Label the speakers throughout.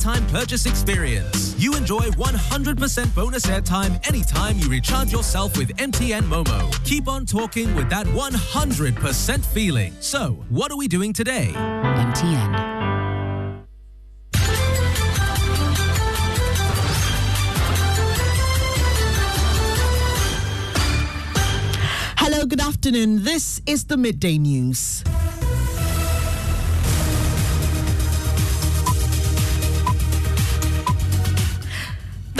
Speaker 1: airtime purchase experience. You enjoy 100% bonus airtime anytime you recharge yourself with MTN Momo. Keep on talking with that 100% feeling. So, what are we doing today?
Speaker 2: MTN.
Speaker 3: Hello, good afternoon. This is the midday news.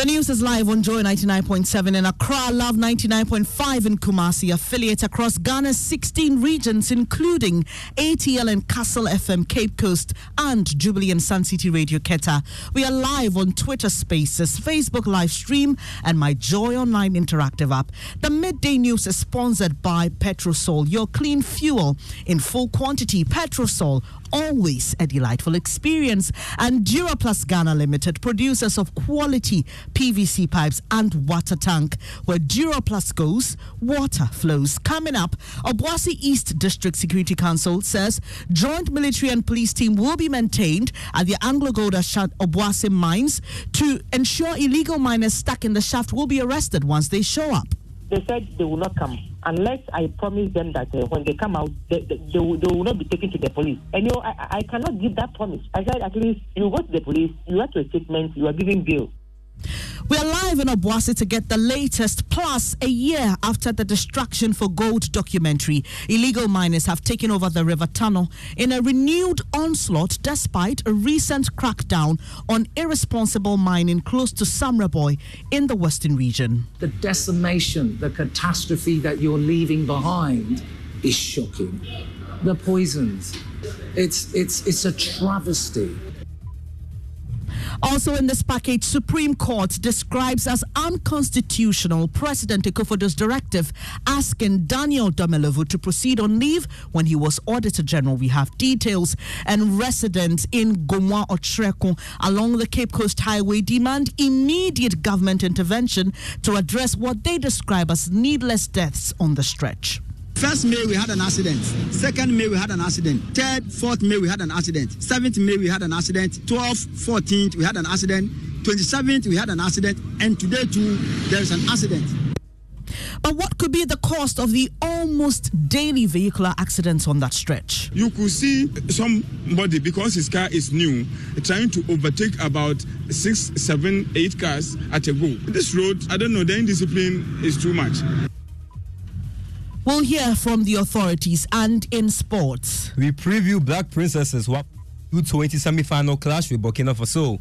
Speaker 3: The news is live on Joy 99.7 in Accra, Love 99.5 in Kumasi, affiliates across Ghana's 16 regions, including ATL and Castle FM, Cape Coast, and Jubilee and Sun City Radio Keta. We are live on Twitter Spaces, Facebook live stream, and my Joy Online interactive app. The midday news is sponsored by Petrosol, your clean fuel in full quantity. Petrosol always a delightful experience. And Duraplus Ghana Limited, producers of quality PVC pipes and water tank. Where Duraplus goes, water flows. Coming up, Obuasi East District Security Council says joint military and police team will be maintained at the Anglo Gold Obuasi mines to ensure illegal miners stuck in the shaft will be arrested once they show up.
Speaker 4: They said they will not come unless I promise them that uh, when they come out, they, they, they, will, they, will, not be taken to the police. And you know, I, I cannot give that promise. I said, at least you go to the police, you to a statement, you are giving bail.
Speaker 3: We are live in Obuasi to get the latest. Plus, a year after the Destruction for Gold documentary, illegal miners have taken over the River Tano in a renewed onslaught despite a recent crackdown on irresponsible mining close to Samreboi in the western region.
Speaker 5: The decimation, the catastrophe that you're leaving behind is shocking. The poisons. It's, it's, it's a travesty.
Speaker 3: Also in this package, Supreme Court describes as unconstitutional President Akufo-Addo's directive asking Daniel Domelevo to proceed on leave when he was Auditor General. We have details. And residents in Gomoa Otreko along the Cape Coast Highway demand immediate government intervention to address what they describe as needless deaths on the stretch.
Speaker 6: First May we had an accident. Second May we had an accident. Third, fourth May we had an accident. Seventh May we had an accident. 12th, 14th we had an accident. 27th we had an accident. And today too there is an accident.
Speaker 3: But what could be the cost of the almost daily vehicular accidents on that stretch?
Speaker 7: You could see somebody, because his car is new, trying to overtake about six, seven, eight cars at a go. This road, I don't know, the indiscipline is too much.
Speaker 3: We'll hear from the authorities and in sports.
Speaker 8: We preview Black Princesses U20 semi-final clash with Burkina Faso.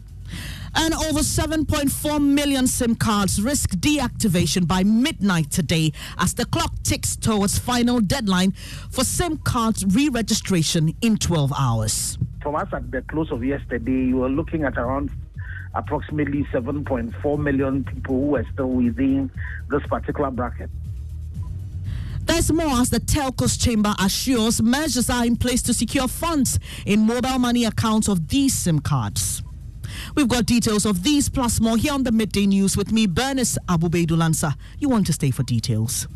Speaker 3: And over 7.4 million SIM cards risk deactivation by midnight today as the clock ticks towards final deadline for SIM cards re-registration in 12 hours.
Speaker 9: From us at the close of yesterday, you were looking at around approximately 7.4 million people who are still within this particular bracket.
Speaker 3: There's more as the telco's chamber assures measures are in place to secure funds in mobile money accounts of these SIM cards. We've got details of these plus more here on the midday news with me, Bernice Abubeidulansa. You want to stay for details.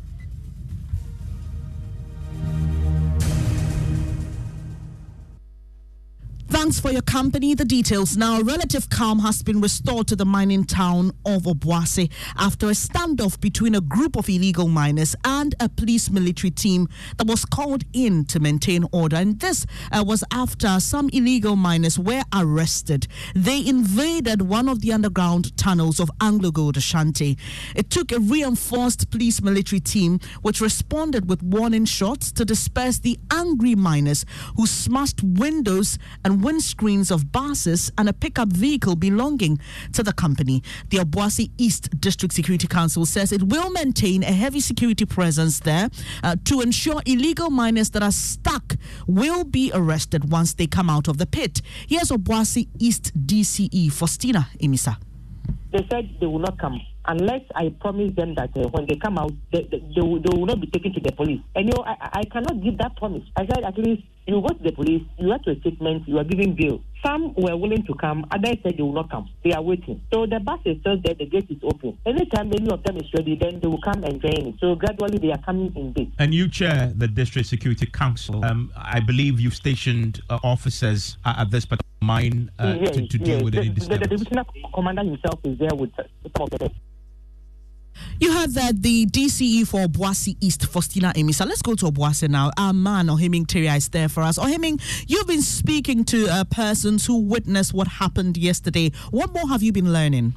Speaker 3: Thanks for your company. The details now. Relative calm has been restored to the mining town of Obuasi after a standoff between a group of illegal miners and a police military team that was called in to maintain order. And this uh, was after some illegal miners were arrested. They invaded one of the underground tunnels of Anglo Gold Ashanti. It took a reinforced police military team which responded with warning shots to disperse the angry miners who smashed windows and windscreens of buses and a pickup vehicle belonging to the company. The Obuasi East District Security Council says it will maintain a heavy security presence there uh, to ensure illegal miners that are stuck will be arrested once they come out of the pit. Here's Obuasi East DCE Faustina Amissah.
Speaker 4: They said they will not come unless I promise them that uh, when they come out, they, they, they, will, they, will, not be taken to the police. And you know, I, I cannot give that promise. I said at least You go to the police, you to a statement, you are giving bail. Some were willing to come, others said they will not come. They are waiting. So the bus is still there, the gate is open. Anytime any of them is ready, then they will come and join it. So gradually they are coming in big.
Speaker 2: And you chair the District Security Council. Um, I believe you've stationed uh, officers at, at this particular mine uh,
Speaker 4: yes,
Speaker 2: to, to deal
Speaker 4: yes.
Speaker 2: with
Speaker 4: the,
Speaker 2: any
Speaker 4: the, the
Speaker 2: disturbance.
Speaker 4: divisional commander himself is there with the
Speaker 3: You heard that the DCE for Obuasi East, Faustina Amissah. Let's go to Obuasi now. Our man, Ohemeng Tawiah, is there for us. Ohemeng, you've been speaking to uh, persons who witnessed what happened yesterday. What more have you been learning?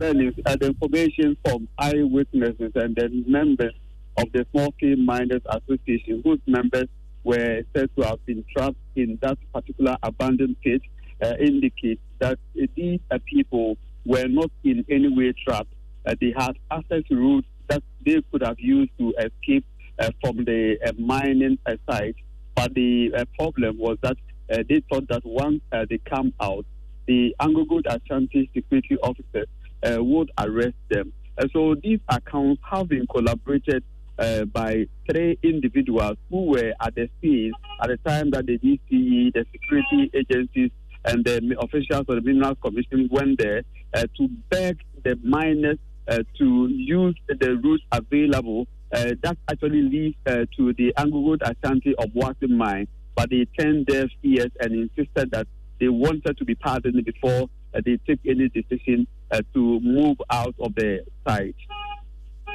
Speaker 10: Is uh, the information from eyewitnesses and then members of the Small Scale Miners Association, whose members were said to have been trapped in that particular abandoned pit, uh, indicate that these uh, people were not in any way trapped. Uh, they had access to routes that they could have used to escape uh, from the uh, mining uh, site. But the uh, problem was that uh, they thought that once they come out, the Anglo-Gold Ashanti security officers would arrest them. Uh, so these accounts have been collaborated uh, by three individuals who were at the scene at the time that the DCE, the security agencies, and the officials of the Minerals Commission went there uh, to beg the miners to use the routes available. Uh, that actually leads uh, to the Anglo-Gold Ashanti of Watson mine, but they turned their ears and insisted that they wanted to be pardoned before uh, they take any decision uh, to move out of the site.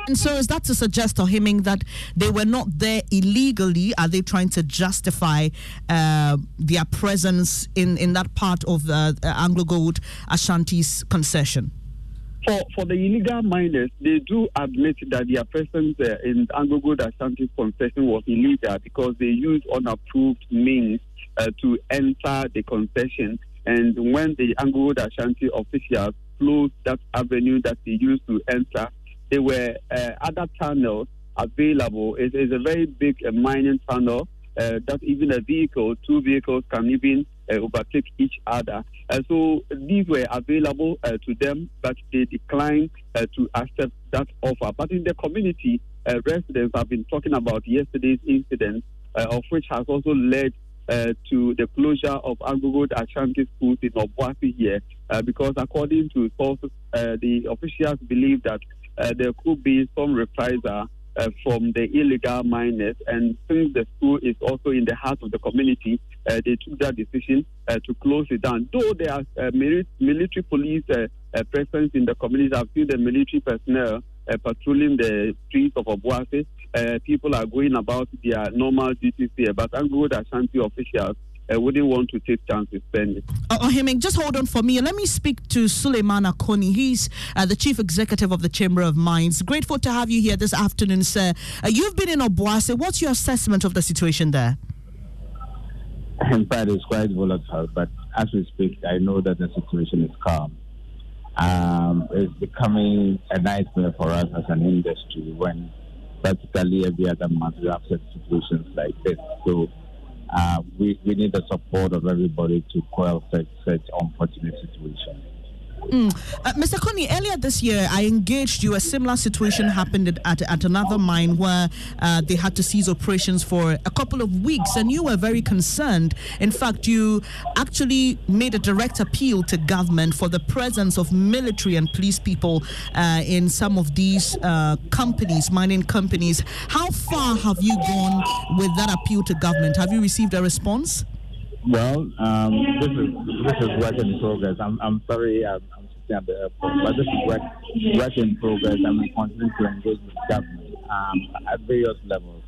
Speaker 3: And so, is that to suggest, Ohemeng, that they were not there illegally? Are they trying to justify uh, their presence in, in that part of uh, Anglo Gold Ashanti's concession?
Speaker 10: For, for the illegal miners, they do admit that their presence uh, in Anglo Gold Ashanti concession was illegal because they used unapproved means uh, to enter the concession. And when the Anglo Gold Ashanti officials closed that avenue that they used to enter, there were uh, other tunnels available. It is a very big uh, mining tunnel uh, that even a vehicle, two vehicles can even overtake each other. Uh, so these were available uh, to them, but they declined to accept that offer. But in the community, residents have been talking about yesterday's incident, of which has also led uh, to the closure of Anglo-Gold Ashanti schools in Obuasi here, uh, because according to sources, uh, the officials believe that there could be some reprisal uh, from the illegal miners. And since the school is also in the heart of the community, uh, they took that decision uh, to close it down. Though there are uh, mili- military police uh, uh, presence in the community, I've seen the military personnel patrolling the streets of Obuasi. People are going about their normal duties here, but Anglo Ashanti officials uh, wouldn't want to take chances spending.
Speaker 3: Uh, Ohemeng, just hold on for me. Let me speak to Sulemanu Koney. He's uh, the chief executive of the Chamber of Mines. Grateful to have you here this afternoon, sir. Uh, you've been in Obuasi. What's your assessment of the situation there?
Speaker 11: In fact, it's quite volatile, but as we speak, I know that the situation is calm. Um, it's becoming a nightmare for us as an industry when practically every other month we have such situations like this. So Uh, we, we need the support of everybody to quell such, such unfortunate situations.
Speaker 3: Mm. Uh, Mr. Koney, earlier this year, I engaged you. A similar situation happened at, at, another mine where uh, they had to cease operations for a couple of weeks, and you were very concerned. In fact, you actually made a direct appeal to government for the presence of military and police people uh, in some of these uh, companies, mining companies. How far have you gone with that appeal to government? Have you received a response?
Speaker 11: Well, um, this is this is work in progress. I'm, I'm sorry, I'm, I'm sitting at the airport, but this is work work in progress, and we continue to engage with government um, at various levels.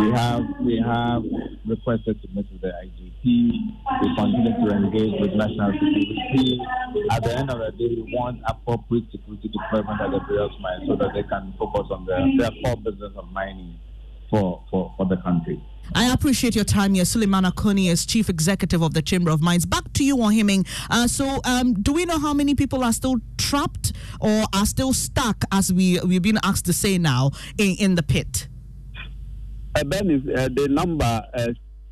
Speaker 11: We have we have requested to meet with the IGP. We continue to engage with national security. At the end of the day, we want appropriate security deployment at the various mines so that they can focus on their, their core business of mining for, for, for the country.
Speaker 3: I appreciate your time here. Sulemanu Koney is Chief Executive of the Chamber of Mines. Back to you, Ohemeng. Uh, so, um, do we know how many people are still trapped or are still stuck, as we, we've been asked to say now, in, in the pit?
Speaker 10: Uh, ben, is, uh, the number uh,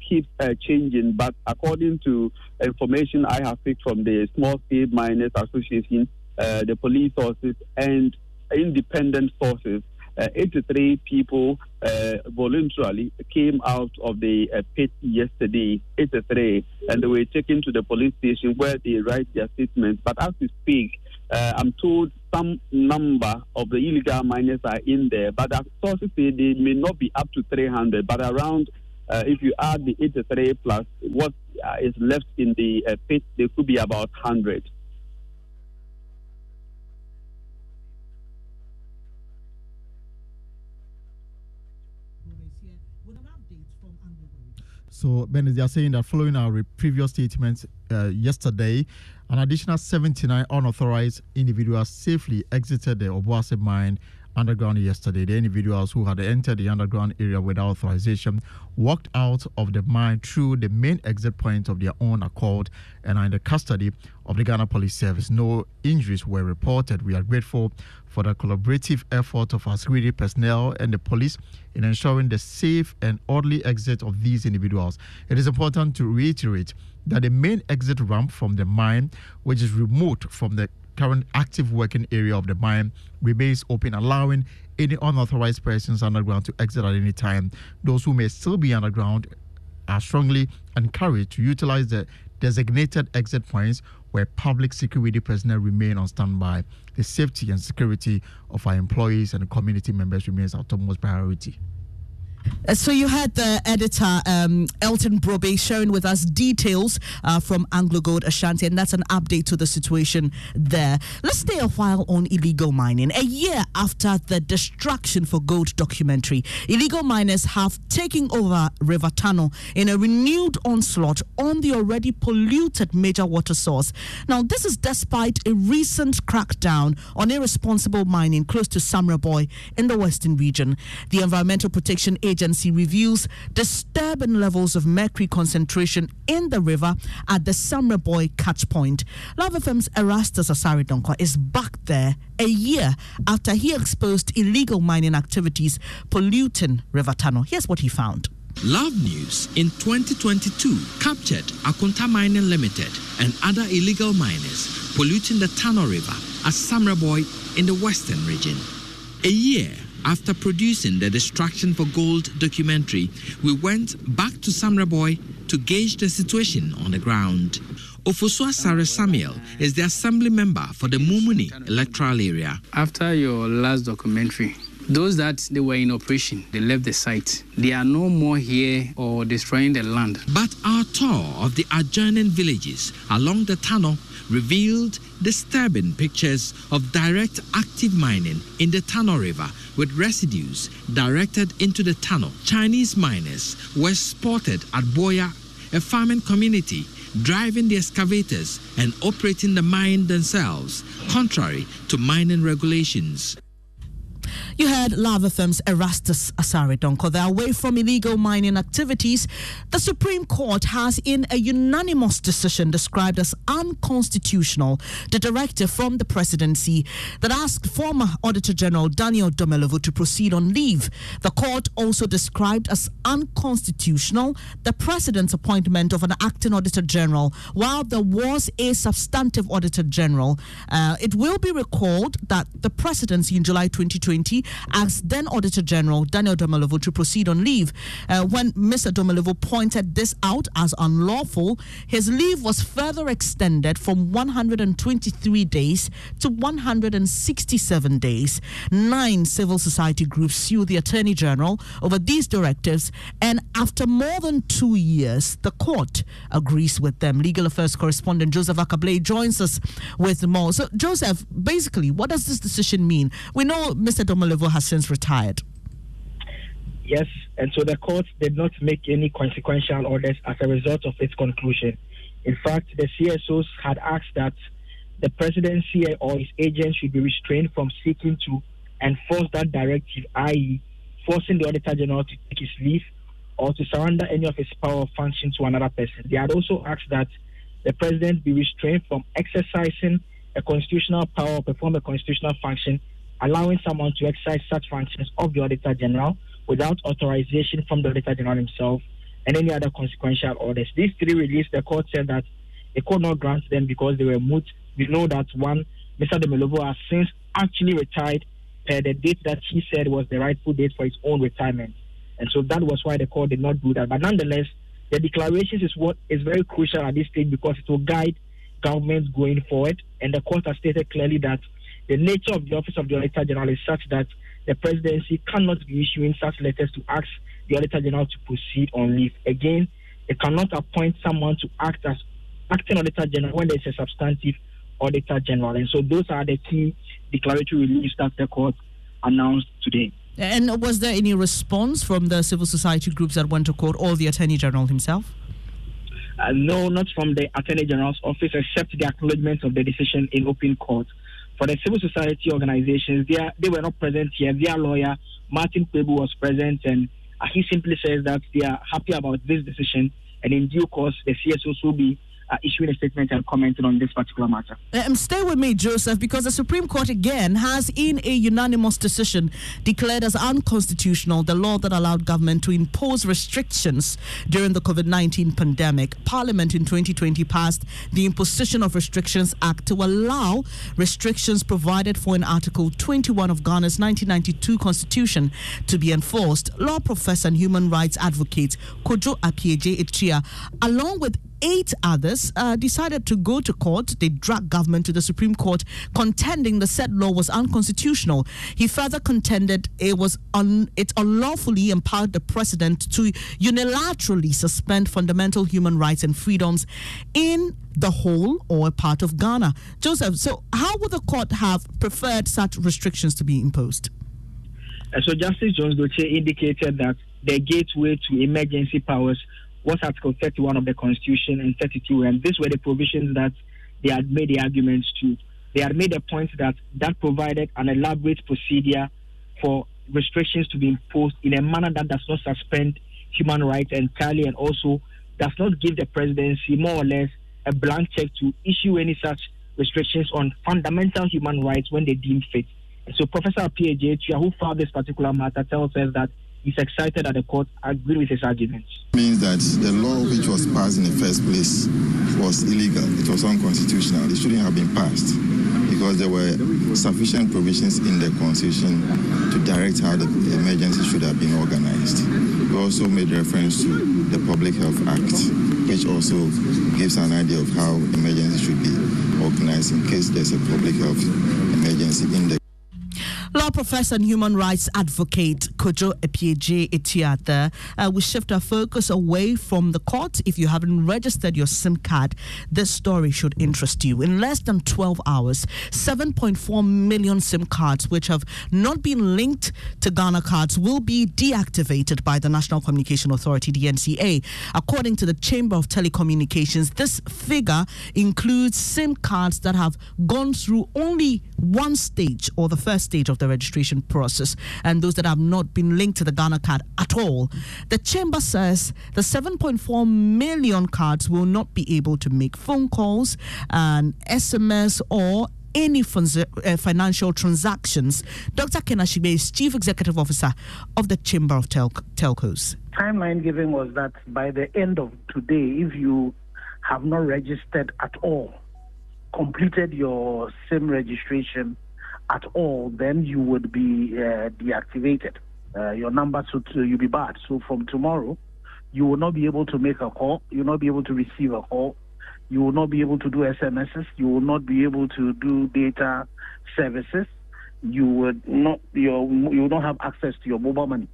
Speaker 10: keeps uh, changing, but according to information I have picked from the Small Scale Miners Association, uh, the police sources, and independent sources, uh, 83 people uh, voluntarily came out of the uh, pit yesterday, 83, and they were taken to the police station where they write their statements. But as we speak, uh, I'm told some number of the illegal miners are in there, but as sources say they may not be up to 300, but around, uh, if you add the 83 plus what uh, left in the pit, there could be about 100.
Speaker 12: So, Ben, they are saying that following our previous statements uh, yesterday, an additional 79 unauthorized individuals safely exited the Obuasi mine underground yesterday. The individuals who had entered the underground area without authorization walked out of the mine through the main exit point of their own accord and are in the custody of the Ghana Police Service. No injuries were reported. We are grateful for the collaborative effort of our security personnel and the police in ensuring the safe and orderly exit of these individuals. It is important to reiterate that the main exit ramp from the mine, which is remote from the current active working area of the mine remains open, allowing any unauthorized persons underground to exit at any time. Those who may still be underground are strongly encouraged to utilize the designated exit points where public security personnel remain on standby. The safety and security of our employees and community members remains our topmost priority.
Speaker 3: Uh, so you had the editor um, Elton Brobbey sharing with us details uh, from Anglo Gold Ashanti, and that's an update to the situation there. Let's stay a while on illegal mining. A year after the Destruction for Gold documentary, illegal miners have taken over River Tano in a renewed onslaught on the already polluted major water source. Now, this is despite a recent crackdown on irresponsible mining close to Samreboi in the Western region. The Environmental Protection Agency agency reviews disturbing levels of mercury concentration in the river at the Samreboi catch point. Love FM's Erastus Asare Donkor is back there a year after he exposed illegal mining activities polluting River Tano. Here's what he found.
Speaker 13: Love News in 2022 captured Akunta Mining Limited and other illegal miners polluting the Tano River at Samreboi in the western region. A year after producing the Destruction for Gold documentary, we went back to Samreboi to gauge the situation on the ground. Ofosua Sare Samuel is the assembly member for the Mumuni electoral area.
Speaker 14: After your last documentary, those that they were in operation, they left the site. They are no more here or destroying the land.
Speaker 13: But our tour of the adjoining villages along the Tano revealed disturbing pictures of direct active mining in the Tano River with residues directed into the Tano. Chinese miners were spotted at Boya, a farming community, driving the excavators and operating the mine themselves, contrary to mining regulations.
Speaker 3: You heard Love FM's Erastus Asare Donkor. They're away from illegal mining activities. The Supreme Court has, in a unanimous decision described as unconstitutional, the directive from the presidency that asked former Auditor General Daniel Domelevo to proceed on leave. The court also described as unconstitutional the president's appointment of an acting Auditor General while there was a substantive Auditor General. Uh, it will be recalled that the presidency in July 2020 asked then Auditor General Daniel Domelevo to proceed on leave. Uh, when Mr. Domelevo pointed this out as unlawful, his leave was further extended from 123 days to 167 days. Nine civil society groups sued the Attorney General over these directives, and after more than two years, the court agrees with them. Legal Affairs correspondent Joseph Ackah-Blay joins us with more. So, Joseph, basically, what does this decision mean? We know Mr. Domelevo has since retired.
Speaker 15: Yes, and so the court did not make any consequential orders as a result of its conclusion. In fact, the CSOs had asked that the presidency or his agents should be restrained from seeking to enforce that directive, i.e., forcing the Auditor General to take his leave or to surrender any of his power or function to another person. They had also asked that the president be restrained from exercising a constitutional power or perform a constitutional function allowing someone to exercise such functions of the Auditor General without authorization from the Auditor General himself and any other consequential orders. These three released, the court said that it could not grant them because they were moot. We know that one, Mr. Domelevo has since actually retired per the date that he said was the rightful date for his own retirement. And so that was why the court did not do that. But nonetheless, the declarations is what is very crucial at this stage because it will guide governments going forward. And the court has stated clearly that the nature of the office of the Auditor General is such that the presidency cannot be issuing such letters to ask the Auditor General to proceed on leave. Again, it cannot appoint someone to act as acting Auditor General when there's a substantive Auditor General. And so those are the key declaratory reliefs that the court announced today.
Speaker 3: And was there any response from the civil society groups that went to court or the Attorney General himself?
Speaker 15: Uh, no, not from the Attorney General's office, except the acknowledgement of the decision in open court. For the civil society organizations, they, are, they were not present here. Their lawyer, Martin Kpebu, was present, and uh, he simply says that they are happy about this decision, and in due course, the CSOs will be uh, issuing a statement and commenting on this particular matter.
Speaker 3: Um, stay with me, Joseph, because the Supreme Court again has, in a unanimous decision, declared as unconstitutional the law that allowed government to impose restrictions during the COVID 19 pandemic. Parliament in 2020 passed the Imposition of Restrictions Act to allow restrictions provided for in Article 21 of Ghana's 1992 Constitution to be enforced. Law professor and human rights advocate Kojo Appiagyei Atua, along with eight others uh, decided to go to court. They dragged government to the Supreme Court, contending the said law was unconstitutional. He further contended it was un- it unlawfully empowered the president to unilaterally suspend fundamental human rights and freedoms in the whole or a part of Ghana. Joseph, so how would the court have preferred such restrictions to be imposed?
Speaker 15: Uh, so Justice Jones Dotse indicated that the gateway to emergency powers was Article 31 of the Constitution and 32, and these were the provisions that they had made the arguments to. They had made a point that that provided an elaborate procedure for restrictions to be imposed in a manner that does not suspend human rights entirely and also does not give the presidency more or less a blank check to issue any such restrictions on fundamental human rights when they deem fit. And so Professor Atua, who filed this particular matter, tells us that he's excited that the court agreed with his arguments.
Speaker 16: Means that the law which was passed in the first place was illegal. It was unconstitutional. It shouldn't have been passed because there were sufficient provisions in the constitution to direct how the emergency should have been organized. We also made reference to the Public Health Act, which also gives an idea of how emergency should be organized in case there's a public health emergency in the
Speaker 3: Law professor and human rights advocate Kojo Atua there. Uh, we shift our focus away from the court. If you haven't registered your SIM card, this story should interest you. In less than 12 hours, 7.4 million SIM cards which have not been linked to Ghana cards will be deactivated by the National Communication Authority, the NCA. According to the Chamber of Telecommunications, this figure includes SIM cards that have gone through only one stage or the first stage of the registration process and those that have not been linked to the Ghana card at all. The chamber says the 7.4 million cards will not be able to make phone calls and SMS or any uh, financial transactions. Dr. Ken Ashigbey is Chief Executive Officer of the Chamber of Tel- Telcos.
Speaker 9: Timeline given was that by the end of today, if you have not registered at all, completed your SIM registration at all, then you would be uh, deactivated. Uh, your number should you be barred. So from tomorrow, you will not be able to make a call. You will not be able to receive a call. You will not be able to do SMSs. You will not be able to do data services. You would not your you will not have access to your mobile money.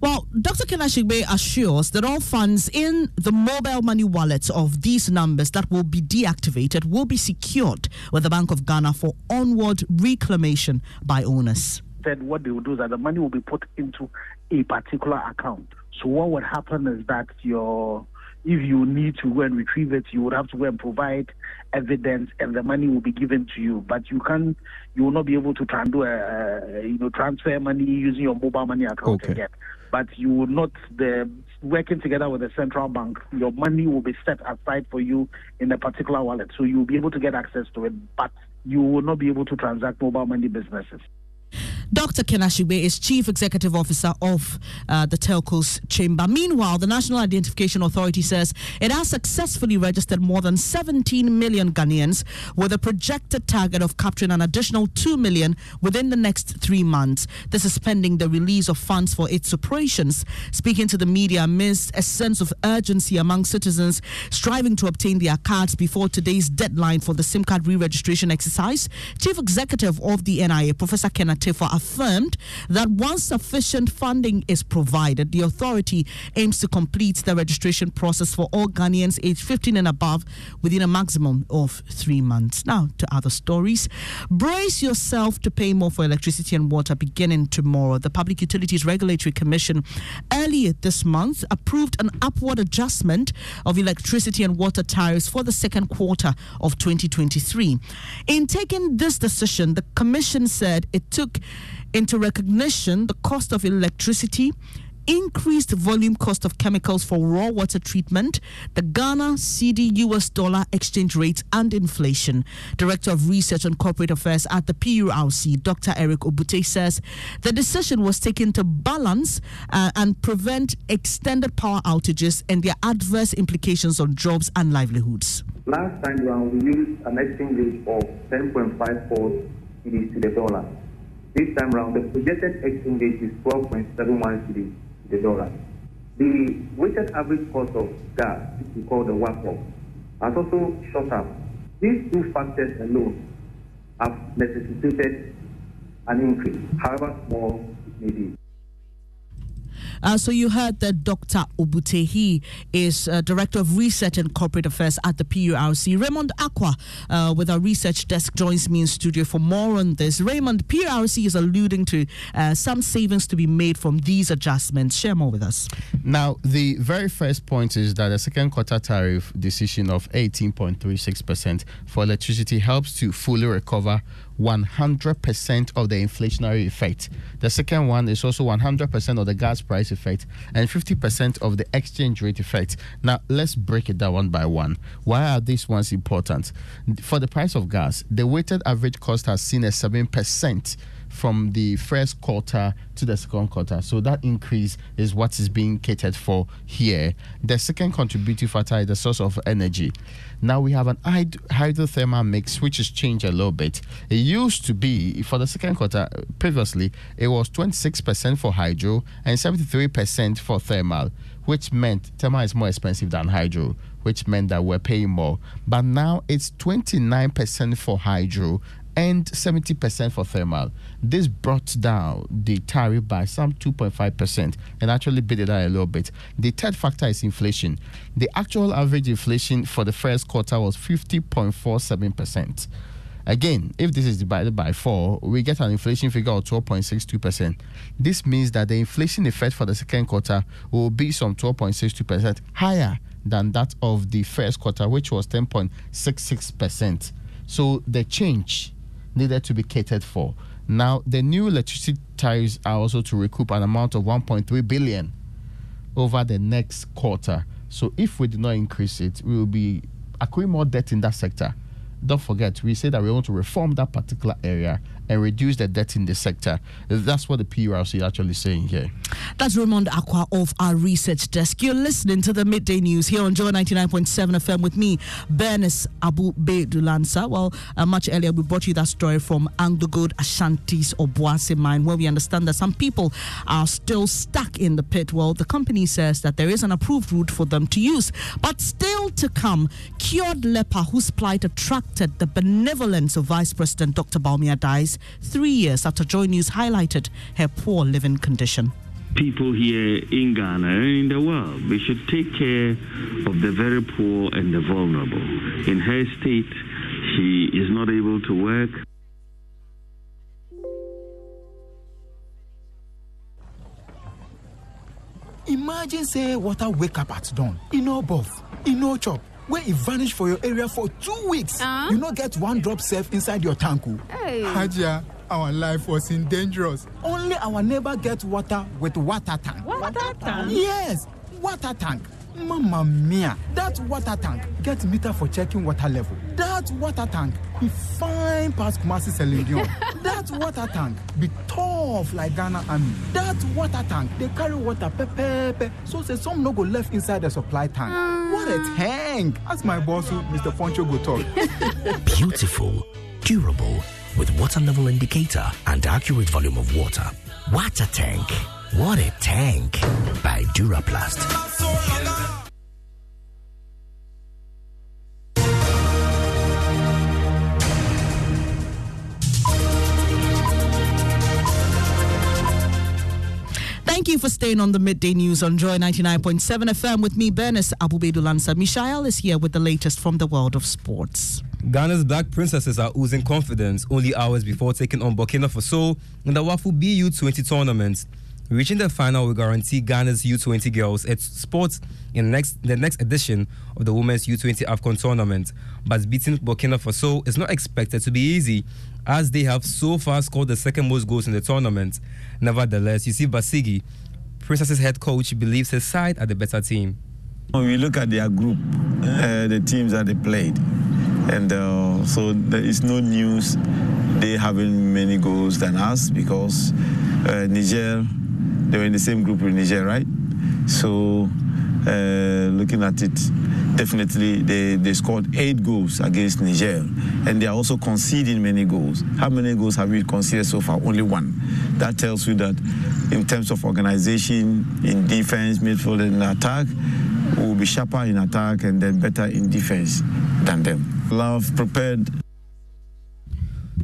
Speaker 3: Well, Dr. Ken Ashigbey assures that all funds in the mobile money wallets of these numbers that will be deactivated will be secured with the Bank of Ghana for onward reclamation by owners.
Speaker 9: Then what they will do is that the money will be put into a particular account. So what would happen is that your if you need to go and retrieve it, you would have to go and provide evidence, and the money will be given to you. But you can, you will not be able to try and do a, uh, a uh, you know transfer money using your mobile money account
Speaker 12: okay.
Speaker 9: again but you will not the working together with the central bank your money will be set aside for you in a particular wallet. So you will be able to get access to it but you will not be able to transact mobile money businesses
Speaker 3: Dr. Ken Ashigbey is Chief Executive Officer of uh, the Telcos Chamber. Meanwhile, the National Identification Authority says it has successfully registered more than 17 million Ghanaians with a projected target of capturing an additional 2 million within the next three months. This is pending the release of funds for its operations. Speaking to the media amidst a sense of urgency among citizens striving to obtain their cards before today's deadline for the SIM card re registration exercise, Chief Executive of the NIA, Professor Kenneth affirmed that once sufficient funding is provided, the authority aims to complete the registration process for all Ghanaians aged 15 and above within a maximum of three months. Now, to other stories. Brace yourself to pay more for electricity and water beginning tomorrow. The Public Utilities Regulatory Commission earlier this month approved an upward adjustment of electricity and water tariffs for the second quarter of 2023. In taking this decision, the Commission said it took into recognition the cost of electricity increased volume cost of chemicals for raw water treatment, the Ghana cedi US dollar exchange rate, and inflation. Director of Research and Corporate Affairs at the PURC, Dr. Eric Obute, says the decision was taken to balance uh, and prevent extended power outages and their adverse implications on jobs and livelihoods.
Speaker 17: Last time round, we used an exchange rate of 10.54 cedis to the dollar. This time round, the projected exchange rate is 12.71 cedis the dollar. The weighted average cost of gas, which we call the WAPO, has also shot up. These two factors alone have necessitated an increase, however small it may be.
Speaker 3: Uh, so you heard that Dr. Obute, he is uh, Director of Research and Corporate Affairs at the PURC. Raymond Acquah uh, with our research desk joins me in studio for more on this. Raymond, PURC is alluding to uh, some savings to be made from these adjustments. Share more with us.
Speaker 18: Now, the very first point is that the second quarter tariff decision of 18.36% for electricity helps to fully recover 100% of the inflationary effect. The second one is also 100% of the gas price effect and 50% of the exchange rate effect. Now, let's break it down one by one. Why are these ones important? For the price of gas, the weighted average cost has seen a 7% from the first quarter to the second quarter. So that increase is what is being catered for here. The second contributing factor is the source of energy. Now we have an hydrothermal mix which has changed a little bit. It used to be for the second quarter previously it was 26% for hydro and 73% for thermal, which meant thermal is more expensive than hydro which meant that we're paying more. But now it's 29% for hydro and 70% for thermal. This brought down the tariff by some 2.5% and actually beat it out a little bit. The third factor is inflation. The actual average inflation for the first quarter was 50.47%. Again, if this is divided by 4, we get an inflation figure of 12.62%. This means that the inflation effect for the second quarter will be some 12.62% higher than that of the first quarter, which was 10.66%. So the change needed to be catered for. Now, the new electricity tariffs are also to recoup an amount of 1.3 billion over the next quarter. So, if we do not increase it, we will be accruing more debt in that sector. Don't forget, we say that we want to reform that particular area and reduce the debt in the sector. That's what the PURC is actually saying here.
Speaker 3: That's Raymond Acquah of our research desk. You're listening to the midday news here on Joy 99.7 FM with me, Bernice Abu Bedulansa. Well, uh, much earlier we brought you that story from AngloGold Ashanti's Obuasi mine, where we understand that some people are still stuck in the pit. Well, the company says that there is an approved route for them to use, but still to come, cured leper whose plight attracted the benevolence of Vice President Dr. Bawumia dies three years after Joy News highlighted her poor living condition
Speaker 19: people here in Ghana and in the world. We should take care of the very poor and the vulnerable. In her state, she is not able to work.
Speaker 20: Imagine say water wake up at dawn, e no buff, e no chop, wey e vanish for your area for two weeks. Uh? You no get one drop safe inside your tank o.
Speaker 21: Hey.
Speaker 20: Hajia, our life was in dangerous. Only our neighbor get water with water tank.
Speaker 21: Water tank?
Speaker 20: Yes, water tank. Mamma mia, that water tank get meter for checking water level. That water tank be fine past Kumasi Selenium. that water tank be tough like Ghana Army. That water tank, they carry water pepe, so say some no go left inside the supply tank. What a tank! That's my boss, Mr. Poncho go.
Speaker 21: Beautiful, durable, with water level indicator and accurate volume of water. Water tank. What a tank! By Duraplus.
Speaker 3: Thank you for staying on the midday news on Joy 99.7 FM with me, Bernice Abubedulansa. Mishael is here with the latest from the world of sports.
Speaker 8: Ghana's Black Princesses are oozing confidence only hours before taking on Burkina Faso in the Wafu BU20 tournament. Reaching the final will guarantee Ghana's U20 girls its spot in the next, the next edition of the Women's U20 AFCON tournament. But beating Burkina Faso is not expected to be easy, as they have so far scored the second most goals in the tournament. Nevertheless, Yusuf Basigi, Princesses head coach, believes his side are the better team.
Speaker 22: When we look at their group, uh, the teams that they played, and uh, so there is no news they having many goals than us because uh, Niger, they were in the same group with Niger, right? So uh, looking at it, definitely they, they scored eight goals against Niger, and they are also conceding many goals. How many goals have we conceded so far? Only one. That tells you that in terms of organization, in defense, midfield, and attack, we will be sharper in attack and then better in defense than them. Love prepared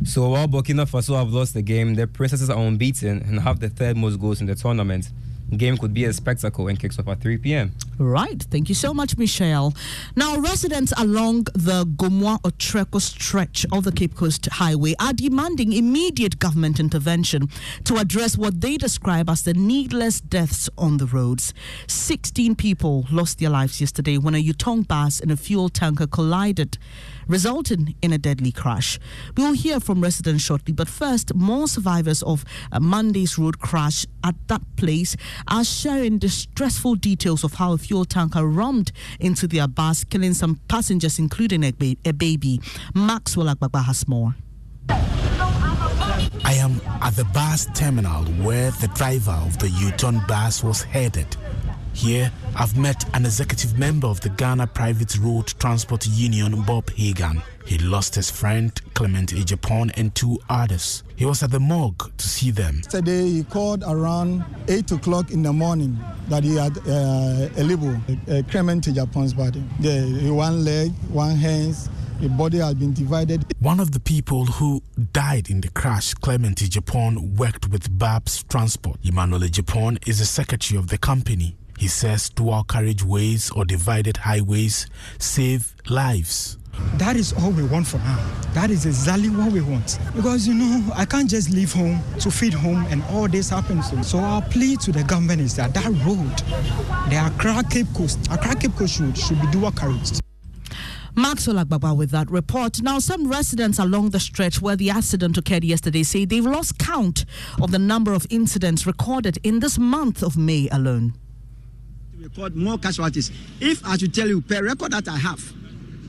Speaker 8: So while Burkina Faso have lost the game, their princesses are unbeaten and have the third most goals in the tournament. Game could be a spectacle and kicks off at 3 p.m.
Speaker 3: Right. Thank you so much, Michelle. Now, residents along the Gomoa Otreko stretch of the Cape Coast Highway are demanding immediate government intervention to address what they describe as the needless deaths on the roads. 16 people lost their lives yesterday when a Yutong bus and a fuel tanker collided resulting in a deadly crash. We will hear from residents shortly, but first, more survivors of uh, Monday's road crash at that place are sharing distressful details of how a fuel tanker rammed into their bus, killing some passengers, including a, ba- a baby. Maxwell Agbagba has more.
Speaker 23: I am at the bus terminal where the driver of the Yutong bus was headed. Here, I've met an executive member of the Ghana Private Road Transport Union, Bob Hagan. He lost his friend, Clement Ejapon, and two others. He was at the morgue to see them.
Speaker 24: Yesterday, he called around 8 o'clock in the morning that he had uh, a label, uh, Clement Ejapon's body. The, one leg, one hands, the body has been divided.
Speaker 23: One of the people who died in the crash, Clement Ejapon, worked with Babs Transport. Emmanuel Ejapon is the secretary of the company. He says dual carriageways or divided highways save lives.
Speaker 25: That is all we want for now. That is exactly what we want. Because, you know, I can't just leave home to feed home and all this happens. So our plea to the government is that that road, the Accra Cape Coast, Accra Cape Coast road should be dual carriage.
Speaker 3: Maxwell Agbagba with that report. Now, some residents along the stretch where the accident occurred yesterday say they've lost count of the number of incidents recorded in this month of May alone.
Speaker 6: Record more casualties. If I should tell you, per record that I have,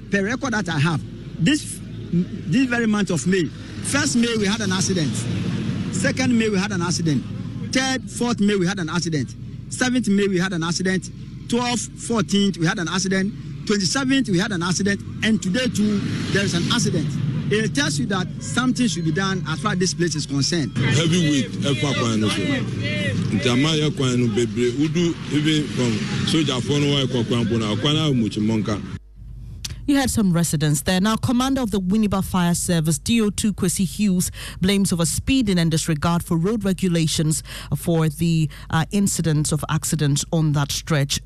Speaker 6: per record that I have, this this very month of May, first May we had an accident, second May we had an accident, third, fourth May we had an accident, seventh May we had an accident, 12th, 14th we had an accident, 27th we had an accident, and today too there is an accident. It tells you that something should be done as far as this place is concerned.
Speaker 7: Heavyweight yɛ kwan no bebree wodu from no wɔyɛ kwan po na kwan a mukyimɔnka.
Speaker 3: You had some residents there. Now, Commander of the Winneba Fire Service, DO2 Kwesi Hughes, blames over speeding and disregard for road regulations for the uh, incidents of accidents on that stretch.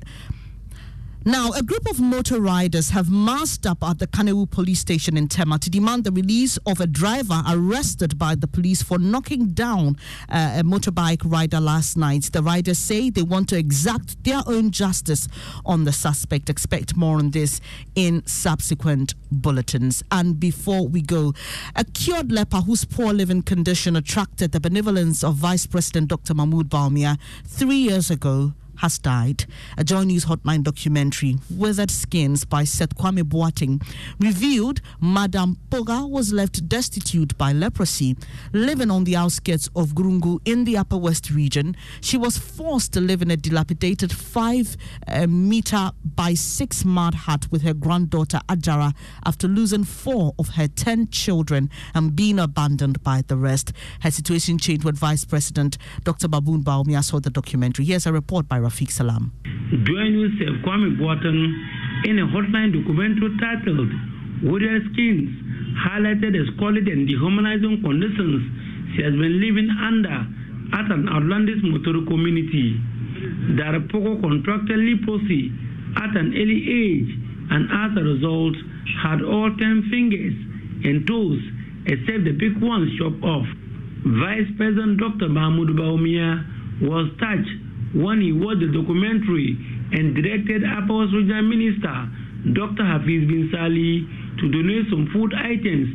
Speaker 3: Now, a group of motor riders have massed up at the Kanewu police station in Tema to demand the release of a driver arrested by the police for knocking down uh, a motorbike rider last night. The riders say they want to exact their own justice on the suspect. Expect more on this in subsequent bulletins. And before we go, a cured leper whose poor living condition attracted the benevolence of Vice President Dr. Mahmoud Bawumia three years ago has died. A Joy News Hotline documentary, Withered Skins by Seth Kwame Boateng, revealed Madame Poga was left destitute by leprosy. Living on the outskirts of Grungu in the Upper West region, she was forced to live in a dilapidated five uh, meter by six mud hut with her granddaughter Ajara after losing four of her ten children and being abandoned by the rest. Her situation changed when Vice President Dr. Baboon Bawumia saw the documentary. Here's a report by Rafiq Salam.
Speaker 26: Join Seth Kwame Boateng in a hotline documentary titled Warrior Skins, highlighted the squalid and dehumanizing conditions she has been living under at an outlandish motor community. Darapoko contracted leprosy at an early age and as a result had all 10 fingers and toes except the big ones chopped off. Vice President Dr. Mahmoud Bawumia was touched when he watched the documentary and directed Upper Regional Minister Dr. Hafiz Bin Salih to donate some food items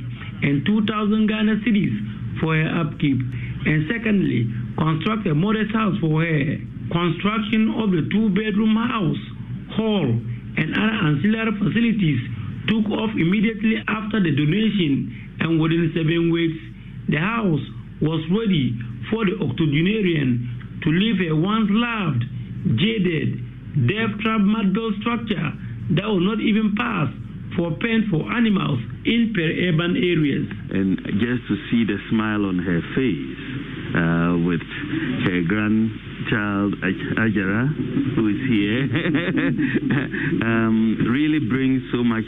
Speaker 26: and 2,000 Ghana cedis for her upkeep. And secondly, construct a modest house for her. Construction of the two-bedroom house, hall, and other ancillary facilities took off immediately after the donation, and within seven weeks, the house was ready for the octogenarian to live a once loved, jaded, death-trap mud-built structure that will not even pass for pen for animals in peri-urban areas.
Speaker 19: And just to see the smile on her face uh, with her grandchild Ajara, who is here, um, really brings so much